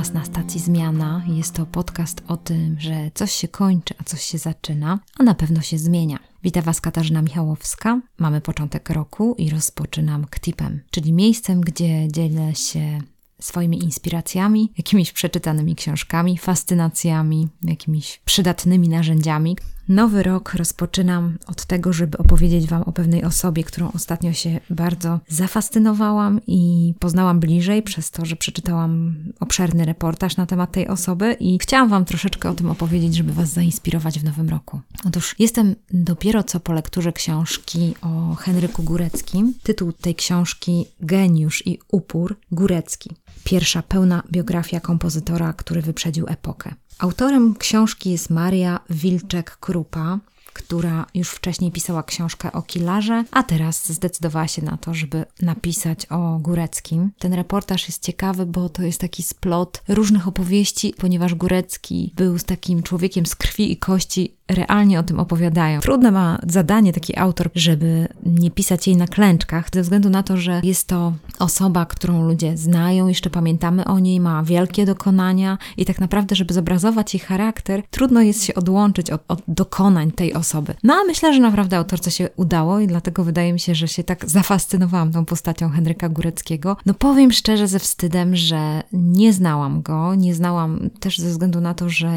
Was na stacji Zmiana. Jest to podcast o tym, że coś się kończy, a coś się zaczyna, a na pewno się zmienia. Witam Was Katarzyna Michałowska. Mamy początek roku i rozpoczynam KTIP-em, czyli miejscem, gdzie dzielę się swoimi inspiracjami, jakimiś przeczytanymi książkami, fascynacjami, jakimiś przydatnymi narzędziami. Nowy rok rozpoczynam od tego, żeby opowiedzieć Wam o pewnej osobie, którą ostatnio się bardzo zafascynowałam i poznałam bliżej przez to, że przeczytałam obszerny reportaż na temat tej osoby i chciałam Wam troszeczkę o tym opowiedzieć, żeby Was zainspirować w nowym roku. Otóż jestem dopiero co po lekturze książki o Henryku Góreckim. Tytuł tej książki Geniusz i upór Górecki. Pierwsza pełna biografia kompozytora, który wyprzedził epokę. Autorem książki jest Maria Wilczek-Krupa, która już wcześniej pisała książkę o Kilarze, a teraz zdecydowała się na to, żeby napisać o Góreckim. Ten reportaż jest ciekawy, bo to jest taki splot różnych opowieści, ponieważ Górecki był z takim człowiekiem z krwi i kości realnie o tym opowiadają. Trudne ma zadanie taki autor, żeby nie pisać jej na klęczkach, ze względu na to, że jest to osoba, którą ludzie znają, jeszcze pamiętamy o niej, ma wielkie dokonania i tak naprawdę, żeby zobrazować jej charakter, trudno jest się odłączyć od, od dokonań tej osoby. No a myślę, że naprawdę autorce się udało i dlatego wydaje mi się, że się tak zafascynowałam tą postacią Henryka Góreckiego. No powiem szczerze ze wstydem, że nie znałam go, nie znałam też ze względu na to, że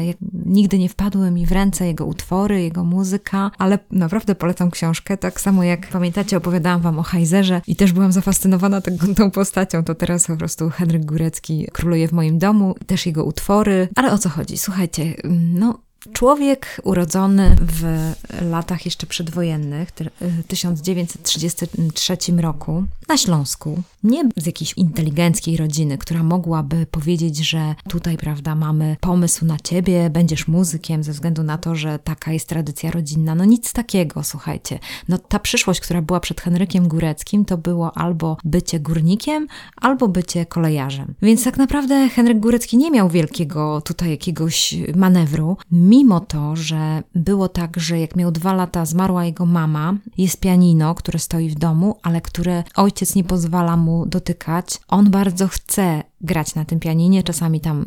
nigdy nie wpadły mi w ręce jego utwory, utwory, jego muzyka, ale naprawdę polecam książkę. Tak samo jak pamiętacie, opowiadałam wam o Heizerze i też byłam zafascynowana tą, tą postacią. To teraz po prostu Henryk Górecki króluje w moim domu, też jego utwory. Ale o co chodzi? Słuchajcie, no Człowiek urodzony w latach jeszcze przedwojennych, w 1933 roku, na Śląsku, nie z jakiejś inteligenckiej rodziny, która mogłaby powiedzieć, że tutaj, prawda, mamy pomysł na ciebie, będziesz muzykiem ze względu na to, że taka jest tradycja rodzinna. No nic takiego, słuchajcie. No ta przyszłość, która była przed Henrykiem Góreckim, to było albo bycie górnikiem, albo bycie kolejarzem. Więc tak naprawdę Henryk Górecki nie miał wielkiego tutaj jakiegoś manewru mimo to, że było tak, że jak miał dwa lata, zmarła jego mama, jest pianino, które stoi w domu, ale które ojciec nie pozwala mu dotykać. On bardzo chce grać na tym pianinie, czasami tam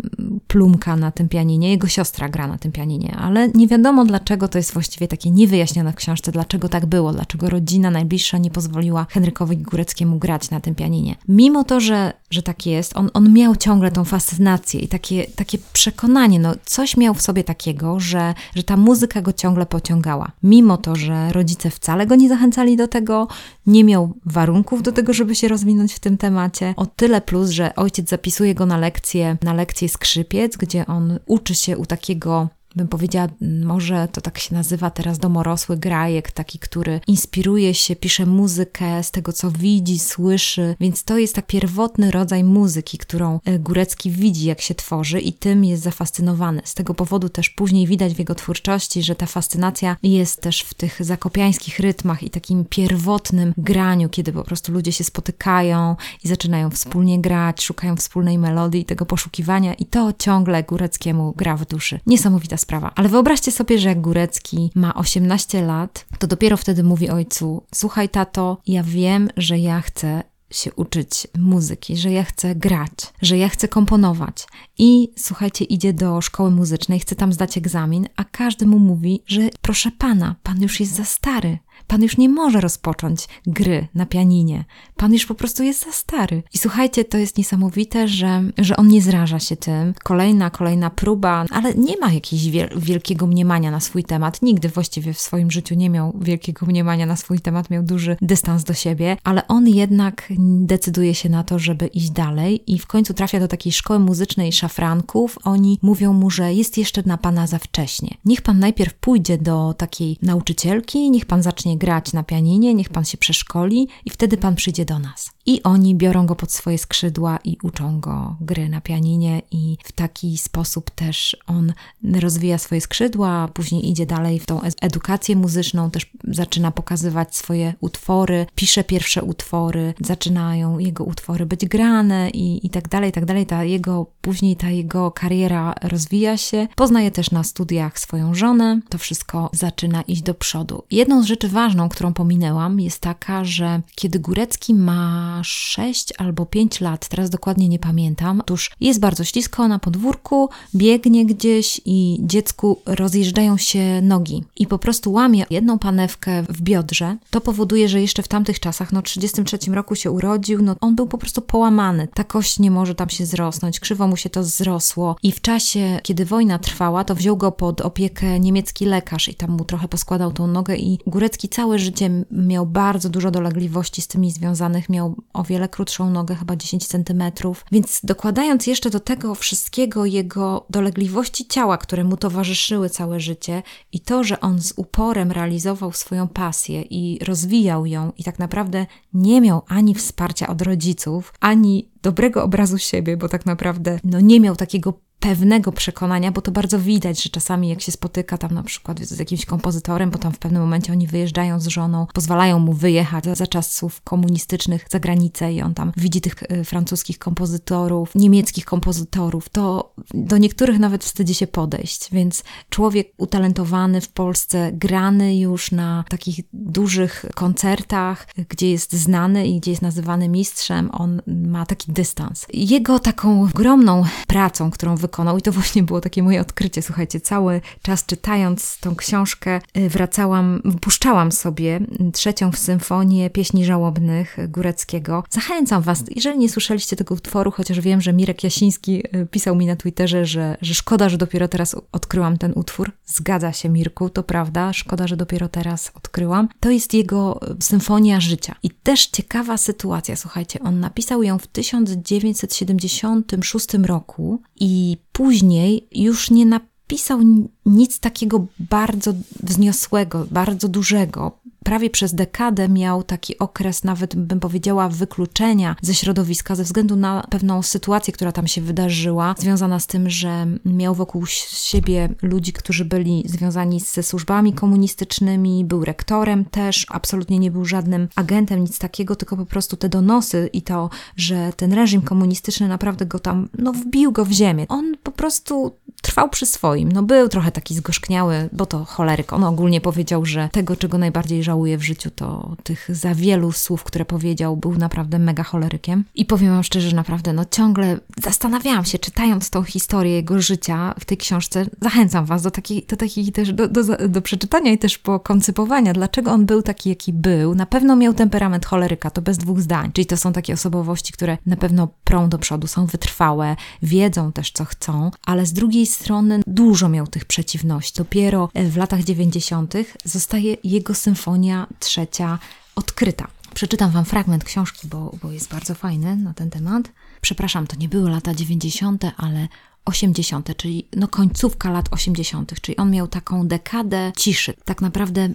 plumka na tym pianinie, jego siostra gra na tym pianinie, ale nie wiadomo dlaczego to jest właściwie takie niewyjaśnione w książce, dlaczego tak było, dlaczego rodzina najbliższa nie pozwoliła Henrykowi Góreckiemu grać na tym pianinie. Mimo to, że, że tak jest, on, on miał ciągle tą fascynację i takie, takie przekonanie, no coś miał w sobie takiego, że, że ta muzyka go ciągle pociągała. Mimo to, że rodzice wcale go nie zachęcali do tego, nie miał warunków do tego, żeby się rozwinąć w tym temacie. O tyle plus, że ojciec zapisuje go na lekcję, na lekcję skrzypiec, gdzie on uczy się u takiego bym powiedziała, może to tak się nazywa teraz domorosły grajek, taki, który inspiruje się, pisze muzykę z tego, co widzi, słyszy, więc to jest tak pierwotny rodzaj muzyki, którą e, Górecki widzi, jak się tworzy i tym jest zafascynowany. Z tego powodu też później widać w jego twórczości, że ta fascynacja jest też w tych zakopiańskich rytmach i takim pierwotnym graniu, kiedy po prostu ludzie się spotykają i zaczynają wspólnie grać, szukają wspólnej melodii i tego poszukiwania i to ciągle Góreckiemu gra w duszy. Niesamowita sprawa. Ale wyobraźcie sobie, że jak Górecki ma 18 lat, to dopiero wtedy mówi ojcu: Słuchaj, tato, ja wiem, że ja chcę się uczyć muzyki, że ja chcę grać, że ja chcę komponować. I słuchajcie, idzie do szkoły muzycznej, chce tam zdać egzamin, a każdy mu mówi, że proszę pana, pan już jest za stary, Pan już nie może rozpocząć gry na pianinie. Pan już po prostu jest za stary. I słuchajcie, to jest niesamowite, że, że on nie zraża się tym. Kolejna, kolejna próba, ale nie ma jakiegoś wielkiego mniemania na swój temat. Nigdy właściwie w swoim życiu nie miał wielkiego mniemania na swój temat, miał duży dystans do siebie, ale on jednak decyduje się na to, żeby iść dalej i w końcu trafia do takiej szkoły muzycznej szafranków. Oni mówią mu, że jest jeszcze na pana za wcześnie. Niech pan najpierw pójdzie do takiej nauczycielki, niech pan zacznie grać na pianinie, niech pan się przeszkoli i wtedy pan przyjdzie do nas. I oni biorą go pod swoje skrzydła i uczą go gry na pianinie, i w taki sposób też on rozwija swoje skrzydła, później idzie dalej w tą edukację muzyczną, też zaczyna pokazywać swoje utwory, pisze pierwsze utwory, zaczynają jego utwory być grane i, i tak dalej, i tak dalej. Ta jego, później ta jego kariera rozwija się. Poznaje też na studiach swoją żonę, to wszystko zaczyna iść do przodu. Jedną z rzeczy ważną, którą pominęłam, jest taka, że kiedy Górecki ma ma 6 albo 5 lat, teraz dokładnie nie pamiętam. Otóż jest bardzo ślisko na podwórku, biegnie gdzieś i dziecku rozjeżdżają się nogi i po prostu łamie jedną panewkę w biodrze. To powoduje, że jeszcze w tamtych czasach, no 33 roku się urodził, no on był po prostu połamany. Ta kość nie może tam się zrosnąć, krzywo mu się to zrosło i w czasie, kiedy wojna trwała, to wziął go pod opiekę niemiecki lekarz i tam mu trochę poskładał tą nogę i Górecki całe życie miał bardzo dużo dolegliwości z tymi związanych, miał o wiele krótszą nogę, chyba 10 centymetrów, więc dokładając jeszcze do tego wszystkiego jego dolegliwości ciała, które mu towarzyszyły całe życie i to, że on z uporem realizował swoją pasję i rozwijał ją i tak naprawdę nie miał ani wsparcia od rodziców, ani dobrego obrazu siebie, bo tak naprawdę no, nie miał takiego pewnego przekonania, bo to bardzo widać, że czasami jak się spotyka tam na przykład z jakimś kompozytorem, bo tam w pewnym momencie oni wyjeżdżają z żoną, pozwalają mu wyjechać za czasów komunistycznych za granicę i on tam widzi tych y, francuskich kompozytorów, niemieckich kompozytorów, to do niektórych nawet wstydzi się podejść, więc człowiek utalentowany w Polsce, grany już na takich dużych koncertach, gdzie jest znany i gdzie jest nazywany mistrzem, on ma taki dystans. Jego taką ogromną pracą, którą wykonał wykonał i to właśnie było takie moje odkrycie. Słuchajcie, cały czas czytając tą książkę y, wracałam, wpuszczałam sobie trzecią symfonię pieśni żałobnych Góreckiego. Zachęcam Was, jeżeli nie słyszeliście tego utworu, chociaż wiem, że Mirek Jasiński y, pisał mi na Twitterze, że, że szkoda, że dopiero teraz odkryłam ten utwór. Zgadza się, Mirku, to prawda, szkoda, że dopiero teraz odkryłam. To jest jego y, symfonia życia. I też ciekawa sytuacja, słuchajcie, on napisał ją w 1976 roku i później już nie napisał nic takiego bardzo wzniosłego, bardzo dużego. Prawie przez dekadę miał taki okres, nawet bym powiedziała, wykluczenia ze środowiska ze względu na pewną sytuację, która tam się wydarzyła, związana z tym, że miał wokół siebie ludzi, którzy byli związani ze służbami komunistycznymi, był rektorem też, absolutnie nie był żadnym agentem, nic takiego, tylko po prostu te donosy i to, że ten reżim komunistyczny naprawdę go tam, no wbił go w ziemię. On po prostu trwał przy swoim. No był trochę taki zgorzkniały, bo to choleryk. On ogólnie powiedział, że tego, czego najbardziej żałuje w życiu, to tych za wielu słów, które powiedział, był naprawdę mega cholerykiem. I powiem wam szczerze, że naprawdę, no ciągle zastanawiałam się, czytając tą historię jego życia w tej książce, zachęcam was do takiej, do takiej też, do, do, do przeczytania i też pokoncypowania, dlaczego on był taki, jaki był. Na pewno miał temperament choleryka, to bez dwóch zdań. Czyli to są takie osobowości, które na pewno prą do przodu, są wytrwałe, wiedzą też, co chcą, ale z drugiej strony dużo miał tych przeciwności. Dopiero w latach 90. zostaje jego symfonia trzecia odkryta. Przeczytam Wam fragment książki, bo, bo jest bardzo fajny na ten temat. Przepraszam, to nie były lata 90., ale 80., czyli no końcówka lat 80., czyli on miał taką dekadę ciszy. Tak naprawdę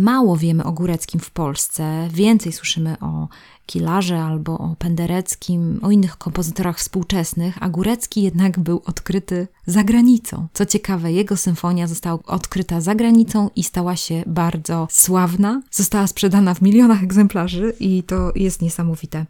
mało wiemy o Góreckim w Polsce, więcej słyszymy o Kilarze albo o Pendereckim, o innych kompozytorach współczesnych, a Górecki jednak był odkryty za granicą. Co ciekawe, jego symfonia została odkryta za granicą i stała się bardzo sławna. Została sprzedana w milionach egzemplarzy i to jest niesamowite.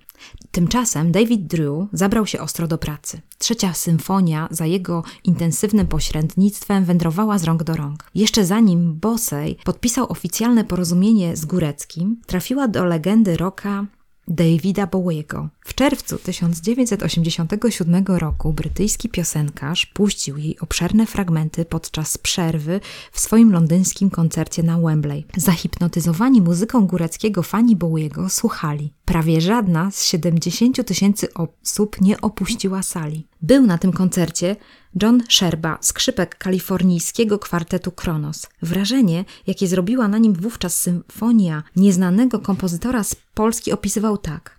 Tymczasem David Drew zabrał się ostro do pracy. Trzecia symfonia za jego intensywnym pośrednictwem wędrowała z rąk do rąk. Jeszcze zanim Bossey podpisał oficjalne porozumienie z Góreckim, trafiła do legendy rocka Davida Bowiego. W czerwcu 1987 roku brytyjski piosenkarz puścił jej obszerne fragmenty podczas przerwy w swoim londyńskim koncercie na Wembley. Zahipnotyzowani muzyką góreckiego fani Bowiego słuchali. Prawie żadna z 70 tysięcy osób nie opuściła sali. Był na tym koncercie John Sherba, skrzypek kalifornijskiego kwartetu Kronos. Wrażenie, jakie zrobiła na nim wówczas symfonia nieznanego kompozytora z Polski opisywał tak.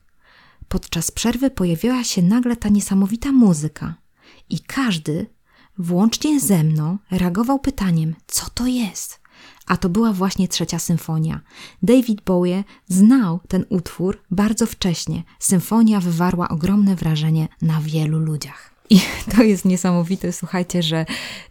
Podczas przerwy pojawiła się nagle ta niesamowita muzyka i każdy, włącznie ze mną, reagował pytaniem, co to jest? A to była właśnie trzecia symfonia. David Bowie znał ten utwór bardzo wcześnie. Symfonia wywarła ogromne wrażenie na wielu ludziach. I to jest niesamowite, słuchajcie, że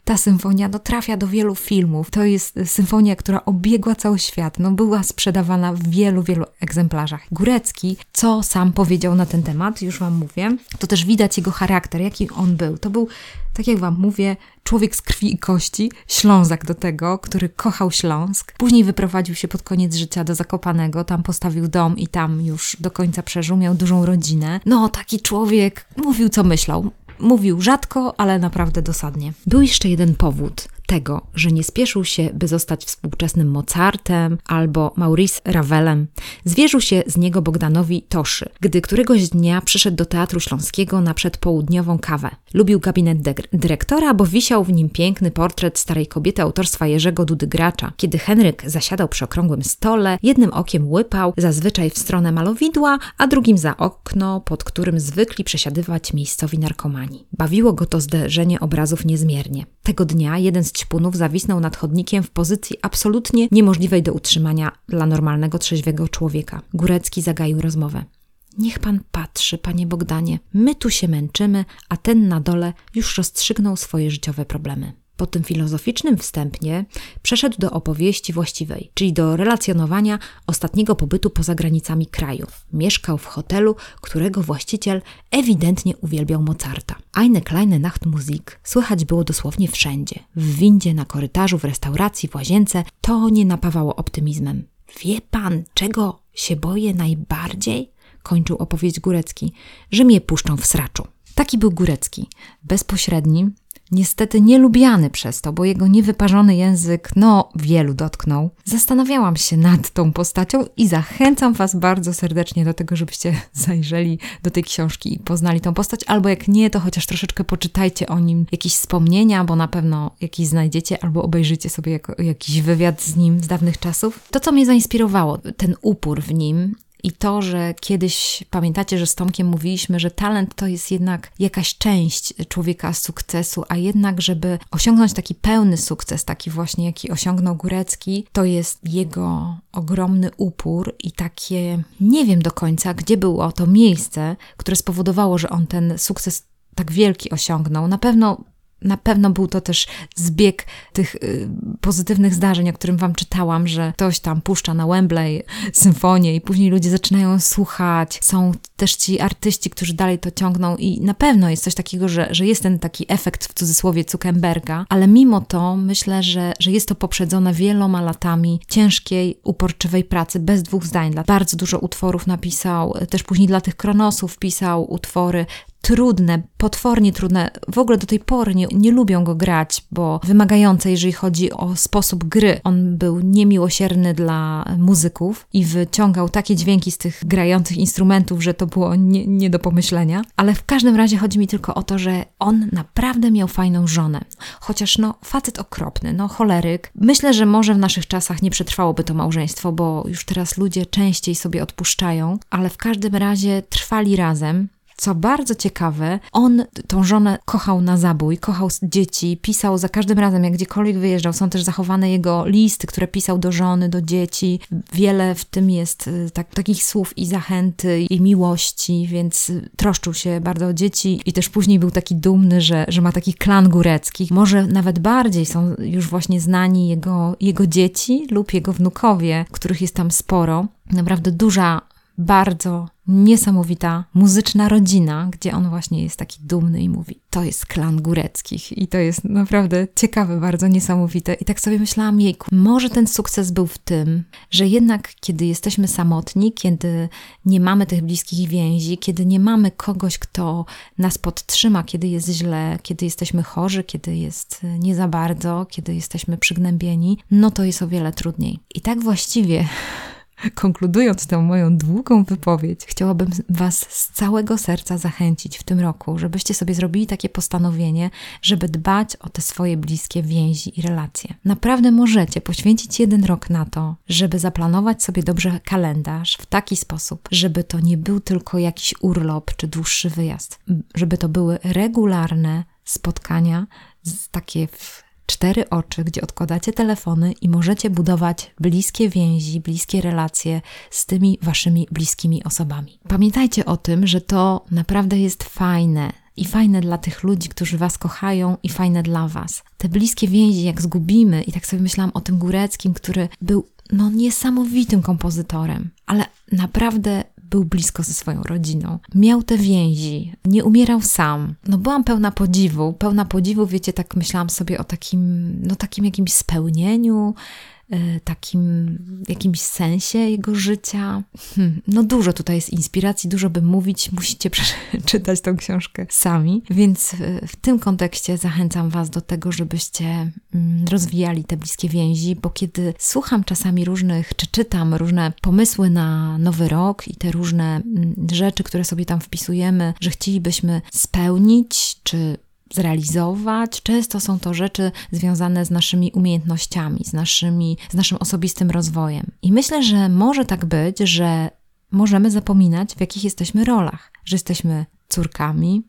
ta symfonia no, trafia do wielu filmów. To jest symfonia, która obiegła cały świat. No, była sprzedawana w wielu, wielu egzemplarzach. Górecki, co sam powiedział na ten temat, już Wam mówię, to też widać jego charakter, jaki on był. To był, tak jak Wam mówię, człowiek z krwi i kości, Ślązak do tego, który kochał Śląsk. Później wyprowadził się pod koniec życia do Zakopanego, tam postawił dom i tam już do końca przeżył, miał dużą rodzinę. No, taki człowiek mówił, co myślał. Mówił rzadko, ale naprawdę dosadnie. Był jeszcze jeden powód tego, że nie spieszył się, by zostać współczesnym Mozartem albo Maurice Ravelem. Zwierzył się z niego Bogdanowi Toszy, gdy któregoś dnia przyszedł do Teatru Śląskiego na przedpołudniową kawę. Lubił gabinet dyrektora, bo wisiał w nim piękny portret starej kobiety autorstwa Jerzego Dudy Gracza. Kiedy Henryk zasiadał przy okrągłym stole, jednym okiem łypał, zazwyczaj w stronę malowidła, a drugim za okno, pod którym zwykli przesiadywać miejscowi narkomani. Bawiło go to zderzenie obrazów niezmiernie. Tego dnia jeden z ćpunów zawisnął nad chodnikiem w pozycji absolutnie niemożliwej do utrzymania dla normalnego, trzeźwego człowieka. Górecki zagaił rozmowę. Niech pan patrzy, panie Bogdanie, my tu się męczymy, a ten na dole już rozstrzygnął swoje życiowe problemy. Po tym filozoficznym wstępnie przeszedł do opowieści właściwej, czyli do relacjonowania ostatniego pobytu poza granicami kraju. Mieszkał w hotelu, którego właściciel ewidentnie uwielbiał Mozarta. Eine kleine Nachtmusik słychać było dosłownie wszędzie. W windzie, na korytarzu, w restauracji, w łazience. To nie napawało optymizmem. Wie pan, czego się boję najbardziej? Kończył opowieść Górecki, że mnie puszczą w sraczu. Taki był Górecki, bezpośredni, niestety nielubiany przez to, bo jego niewyparzony język, no, wielu dotknął. Zastanawiałam się nad tą postacią i zachęcam Was bardzo serdecznie do tego, żebyście zajrzeli do tej książki i poznali tą postać, albo jak nie, to chociaż troszeczkę poczytajcie o nim jakieś wspomnienia, bo na pewno jakieś znajdziecie, albo obejrzycie sobie jako, jakiś wywiad z nim z dawnych czasów. To, co mnie zainspirowało, ten upór w nim i to, że kiedyś pamiętacie, że z Tomkiem mówiliśmy, że talent to jest jednak jakaś część człowieka sukcesu, a jednak, żeby osiągnąć taki pełny sukces, taki właśnie jaki osiągnął Górecki, to jest jego ogromny upór i takie nie wiem do końca, gdzie było to miejsce, które spowodowało, że on ten sukces tak wielki osiągnął. Na pewno na pewno był to też zbieg tych y, pozytywnych zdarzeń, o którym Wam czytałam, że ktoś tam puszcza na Wembley symfonię i później ludzie zaczynają słuchać. Są też ci artyści, którzy dalej to ciągną i na pewno jest coś takiego, że, że jest ten taki efekt w cudzysłowie Zuckerberga, ale mimo to myślę, że, że jest to poprzedzone wieloma latami ciężkiej, uporczywej pracy, bez dwóch zdań. Bardzo dużo utworów napisał, też później dla tych Kronosów pisał utwory, trudne, potwornie trudne. W ogóle do tej pory nie, nie lubią go grać, bo wymagające, jeżeli chodzi o sposób gry. On był niemiłosierny dla muzyków i wyciągał takie dźwięki z tych grających instrumentów, że to było nie, nie do pomyślenia. Ale w każdym razie chodzi mi tylko o to, że on naprawdę miał fajną żonę. Chociaż no, facet okropny, no choleryk. Myślę, że może w naszych czasach nie przetrwałoby to małżeństwo, bo już teraz ludzie częściej sobie odpuszczają, ale w każdym razie trwali razem. Co bardzo ciekawe, on tą żonę kochał na zabój, kochał dzieci, pisał za każdym razem, jak gdziekolwiek wyjeżdżał. Są też zachowane jego listy, które pisał do żony, do dzieci. Wiele w tym jest y, tak, takich słów i zachęty, i miłości, więc troszczył się bardzo o dzieci i też później był taki dumny, że, że ma taki klan góreckich. Może nawet bardziej są już właśnie znani jego, jego dzieci lub jego wnukowie, których jest tam sporo. Naprawdę duża bardzo niesamowita muzyczna rodzina, gdzie on właśnie jest taki dumny i mówi: To jest klan góreckich. I to jest naprawdę ciekawe, bardzo niesamowite. I tak sobie myślałam: Jejku, może ten sukces był w tym, że jednak kiedy jesteśmy samotni, kiedy nie mamy tych bliskich więzi, kiedy nie mamy kogoś, kto nas podtrzyma, kiedy jest źle, kiedy jesteśmy chorzy, kiedy jest nie za bardzo, kiedy jesteśmy przygnębieni, no to jest o wiele trudniej. I tak właściwie Konkludując tę moją długą wypowiedź, chciałabym Was z całego serca zachęcić w tym roku, żebyście sobie zrobili takie postanowienie, żeby dbać o te swoje bliskie więzi i relacje. Naprawdę możecie poświęcić jeden rok na to, żeby zaplanować sobie dobrze kalendarz w taki sposób, żeby to nie był tylko jakiś urlop czy dłuższy wyjazd, żeby to były regularne spotkania, takie w cztery oczy, gdzie odkładacie telefony i możecie budować bliskie więzi, bliskie relacje z tymi waszymi bliskimi osobami. Pamiętajcie o tym, że to naprawdę jest fajne i fajne dla tych ludzi, którzy Was kochają i fajne dla Was. Te bliskie więzi, jak zgubimy, i tak sobie myślałam o tym Góreckim, który był no niesamowitym kompozytorem, ale naprawdę był blisko ze swoją rodziną. Miał te więzi, nie umierał sam. No byłam pełna podziwu, pełna podziwu, wiecie, tak myślałam sobie o takim, no takim jakimś spełnieniu, takim jakimś sensie jego życia. Hmm, no dużo tutaj jest inspiracji, dużo by mówić, musicie przeczytać tą książkę sami, więc e, w tym kontekście zachęcam Was do tego, żebyście mm, rozwijali te bliskie więzi, bo kiedy słucham czasami różnych, czy czytam różne pomysły na nowy rok i te różne mm, rzeczy, które sobie tam wpisujemy, że chcielibyśmy spełnić, czy zrealizować. Często są to rzeczy związane z naszymi umiejętnościami, z, naszymi, z naszym osobistym rozwojem. I myślę, że może tak być, że możemy zapominać, w jakich jesteśmy rolach, że jesteśmy córkami,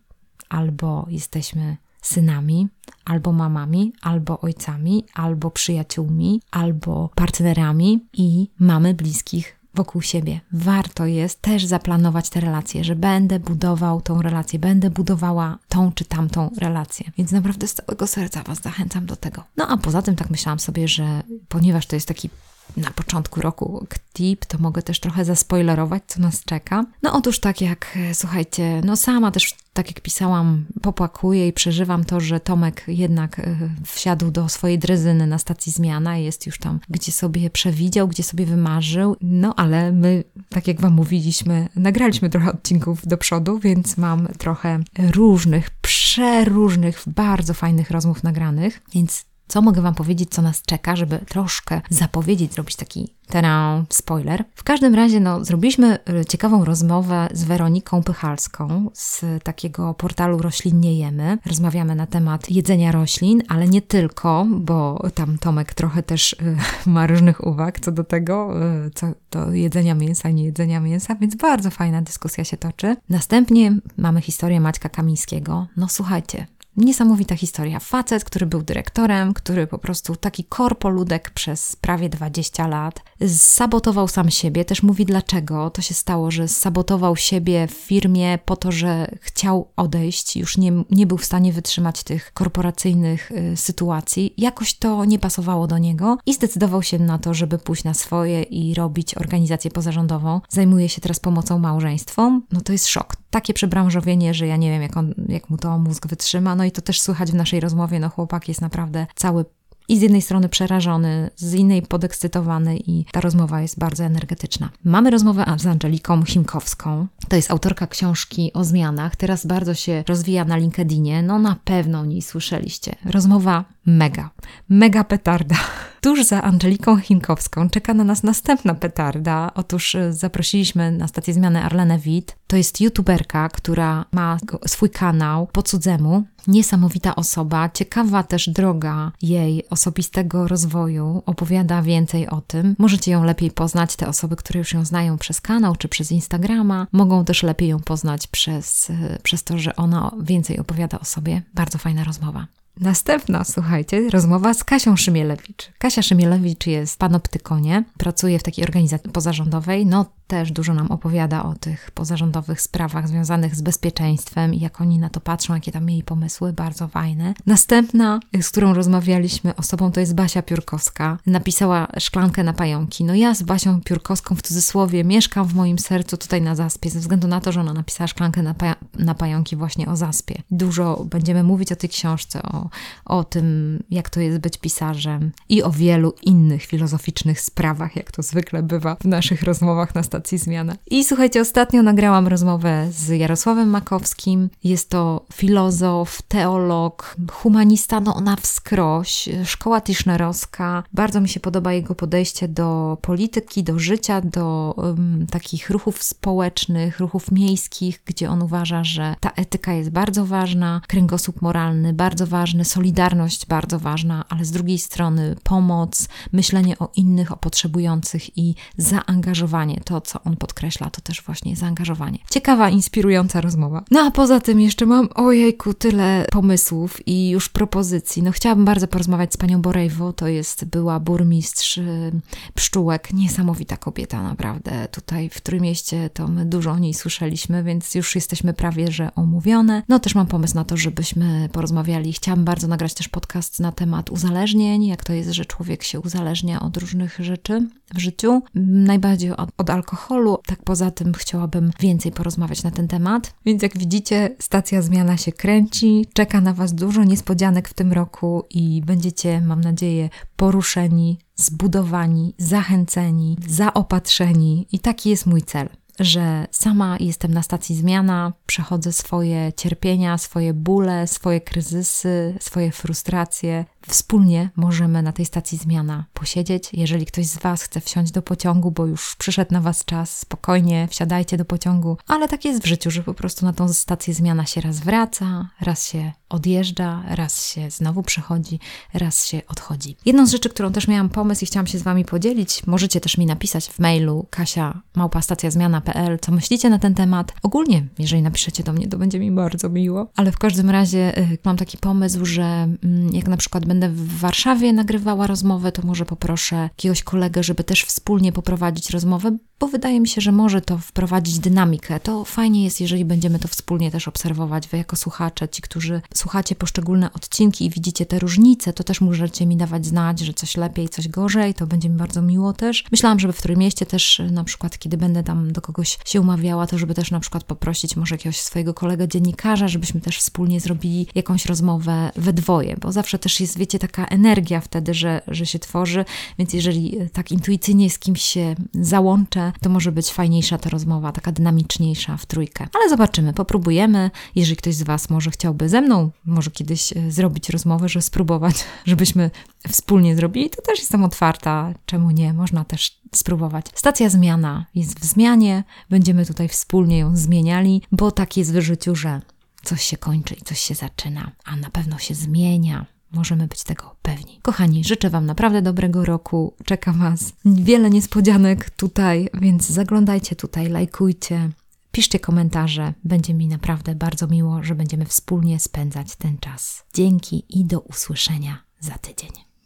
albo jesteśmy synami, albo mamami, albo ojcami, albo przyjaciółmi, albo partnerami i mamy bliskich wokół siebie. Warto jest też zaplanować te relacje, że będę budował tą relację, będę budowała tą czy tamtą relację. Więc naprawdę z całego serca Was zachęcam do tego. No a poza tym tak myślałam sobie, że ponieważ to jest taki na początku roku tip, to mogę też trochę zaspoilerować, co nas czeka. No otóż tak jak, słuchajcie, no sama też, tak jak pisałam, popłakuję i przeżywam to, że Tomek jednak e, wsiadł do swojej drezyny na stacji zmiana, jest już tam, gdzie sobie przewidział, gdzie sobie wymarzył, no ale my, tak jak Wam mówiliśmy, nagraliśmy trochę odcinków do przodu, więc mam trochę różnych, przeróżnych, bardzo fajnych rozmów nagranych, więc co mogę Wam powiedzieć, co nas czeka, żeby troszkę zapowiedzieć, zrobić taki teraz spoiler. W każdym razie, no, zrobiliśmy y, ciekawą rozmowę z Weroniką Pychalską z takiego portalu Roślin Nie Jemy. Rozmawiamy na temat jedzenia roślin, ale nie tylko, bo tam Tomek trochę też y, ma różnych uwag co do tego, y, co do jedzenia mięsa nie jedzenia mięsa, więc bardzo fajna dyskusja się toczy. Następnie mamy historię Maćka Kamińskiego. No słuchajcie, Niesamowita historia. Facet, który był dyrektorem, który po prostu taki korpoludek przez prawie 20 lat, sabotował sam siebie. Też mówi dlaczego to się stało, że sabotował siebie w firmie po to, że chciał odejść, już nie, nie był w stanie wytrzymać tych korporacyjnych y, sytuacji. Jakoś to nie pasowało do niego i zdecydował się na to, żeby pójść na swoje i robić organizację pozarządową. Zajmuje się teraz pomocą małżeństwom. No to jest szok. Takie przebranżowienie, że ja nie wiem, jak, on, jak mu to mózg wytrzyma. No i to też słychać w naszej rozmowie. No chłopak jest naprawdę cały i z jednej strony przerażony, z innej podekscytowany i ta rozmowa jest bardzo energetyczna. Mamy rozmowę z Angeliką Chimkowską. To jest autorka książki o zmianach. Teraz bardzo się rozwija na LinkedInie. No na pewno o niej słyszeliście. Rozmowa mega, mega petarda. Tuż za Angeliką Chimkowską czeka na nas następna petarda. Otóż y, zaprosiliśmy na stację zmiany Arlenę Witt. To jest youtuberka, która ma swój kanał po cudzemu. Niesamowita osoba, ciekawa też droga jej osobistego rozwoju. Opowiada więcej o tym. Możecie ją lepiej poznać, te osoby, które już ją znają przez kanał czy przez Instagrama. Mogą też lepiej ją poznać przez, y, przez to, że ona więcej opowiada o sobie. Bardzo fajna rozmowa. Następna, słuchajcie, rozmowa z Kasią Szymielewicz. Kasia Szymielewicz jest panoptykonie, pracuje w takiej organizacji pozarządowej, no też dużo nam opowiada o tych pozarządowych sprawach związanych z bezpieczeństwem i jak oni na to patrzą, jakie tam mieli pomysły, bardzo fajne. Następna, z którą rozmawialiśmy osobą, to jest Basia Piórkowska. Napisała Szklankę na pająki. No ja z Basią Piórkowską w cudzysłowie mieszkam w moim sercu tutaj na Zaspie, ze względu na to, że ona napisała Szklankę na, na pająki właśnie o Zaspie. Dużo będziemy mówić o tej książce, o, o tym, jak to jest być pisarzem i o wielu innych filozoficznych sprawach, jak to zwykle bywa w naszych rozmowach na stacji Zmiana. I słuchajcie, ostatnio nagrałam rozmowę z Jarosławem Makowskim. Jest to filozof, teolog, humanista, no na wskroś, szkoła tischnerowska. Bardzo mi się podoba jego podejście do polityki, do życia, do um, takich ruchów społecznych, ruchów miejskich, gdzie on uważa, że ta etyka jest bardzo ważna, kręgosłup moralny bardzo ważny solidarność bardzo ważna, ale z drugiej strony pomoc, myślenie o innych, o potrzebujących i zaangażowanie. To, co on podkreśla, to też właśnie zaangażowanie. Ciekawa, inspirująca rozmowa. No a poza tym jeszcze mam, ojejku, tyle pomysłów i już propozycji. No chciałabym bardzo porozmawiać z panią Borejwo, to jest była burmistrz y, Pszczółek, niesamowita kobieta naprawdę. Tutaj w Trójmieście to my dużo o niej słyszeliśmy, więc już jesteśmy prawie, że omówione. No też mam pomysł na to, żebyśmy porozmawiali. Chciałabym bardzo nagrać też podcast na temat uzależnień, jak to jest, że człowiek się uzależnia od różnych rzeczy w życiu, najbardziej od, od alkoholu. Tak poza tym chciałabym więcej porozmawiać na ten temat. Więc jak widzicie, stacja zmiana się kręci, czeka na Was dużo niespodzianek w tym roku i będziecie, mam nadzieję, poruszeni, zbudowani, zachęceni, zaopatrzeni i taki jest mój cel że sama jestem na stacji zmiana, przechodzę swoje cierpienia, swoje bóle, swoje kryzysy, swoje frustracje. Wspólnie możemy na tej stacji zmiana posiedzieć. Jeżeli ktoś z Was chce wsiąść do pociągu, bo już przyszedł na Was czas, spokojnie wsiadajcie do pociągu, ale tak jest w życiu, że po prostu na tą stację zmiana się raz wraca, raz się odjeżdża, raz się znowu przychodzi, raz się odchodzi. Jedną z rzeczy, którą też miałam pomysł i chciałam się z Wami podzielić, możecie też mi napisać w mailu kasia małpastacjazmiana.pl, co myślicie na ten temat. Ogólnie, jeżeli napiszecie do mnie, to będzie mi bardzo miło, ale w każdym razie y, mam taki pomysł, że y, jak na przykład będę w Warszawie nagrywała rozmowę, to może poproszę jakiegoś kolegę, żeby też wspólnie poprowadzić rozmowę, bo wydaje mi się, że może to wprowadzić dynamikę. To fajnie jest, jeżeli będziemy to wspólnie też obserwować. Wy jako słuchacze, ci, którzy słuchacie poszczególne odcinki i widzicie te różnice, to też możecie mi dawać znać, że coś lepiej, coś gorzej, to będzie mi bardzo miło też. Myślałam, żeby w którym mieście też na przykład, kiedy będę tam do kogoś się umawiała, to żeby też na przykład poprosić może jakiegoś swojego kolegę dziennikarza, żebyśmy też wspólnie zrobili jakąś rozmowę we dwoje, bo zawsze też jest, wiecie, taka energia wtedy, że, że się tworzy, więc jeżeli tak intuicyjnie z kimś się załączę, to może być fajniejsza ta rozmowa, taka dynamiczniejsza w trójkę. Ale zobaczymy, popróbujemy. Jeżeli ktoś z Was może chciałby ze mną, może kiedyś e, zrobić rozmowę, że spróbować, żebyśmy wspólnie zrobili, to też jestem otwarta. Czemu nie? Można też spróbować. Stacja zmiana jest w zmianie, będziemy tutaj wspólnie ją zmieniali, bo tak jest w życiu, że coś się kończy i coś się zaczyna, a na pewno się zmienia. Możemy być tego pewni. Kochani, życzę Wam naprawdę dobrego roku. Czeka Was wiele niespodzianek tutaj, więc zaglądajcie tutaj, lajkujcie, piszcie komentarze. Będzie mi naprawdę bardzo miło, że będziemy wspólnie spędzać ten czas. Dzięki i do usłyszenia za tydzień.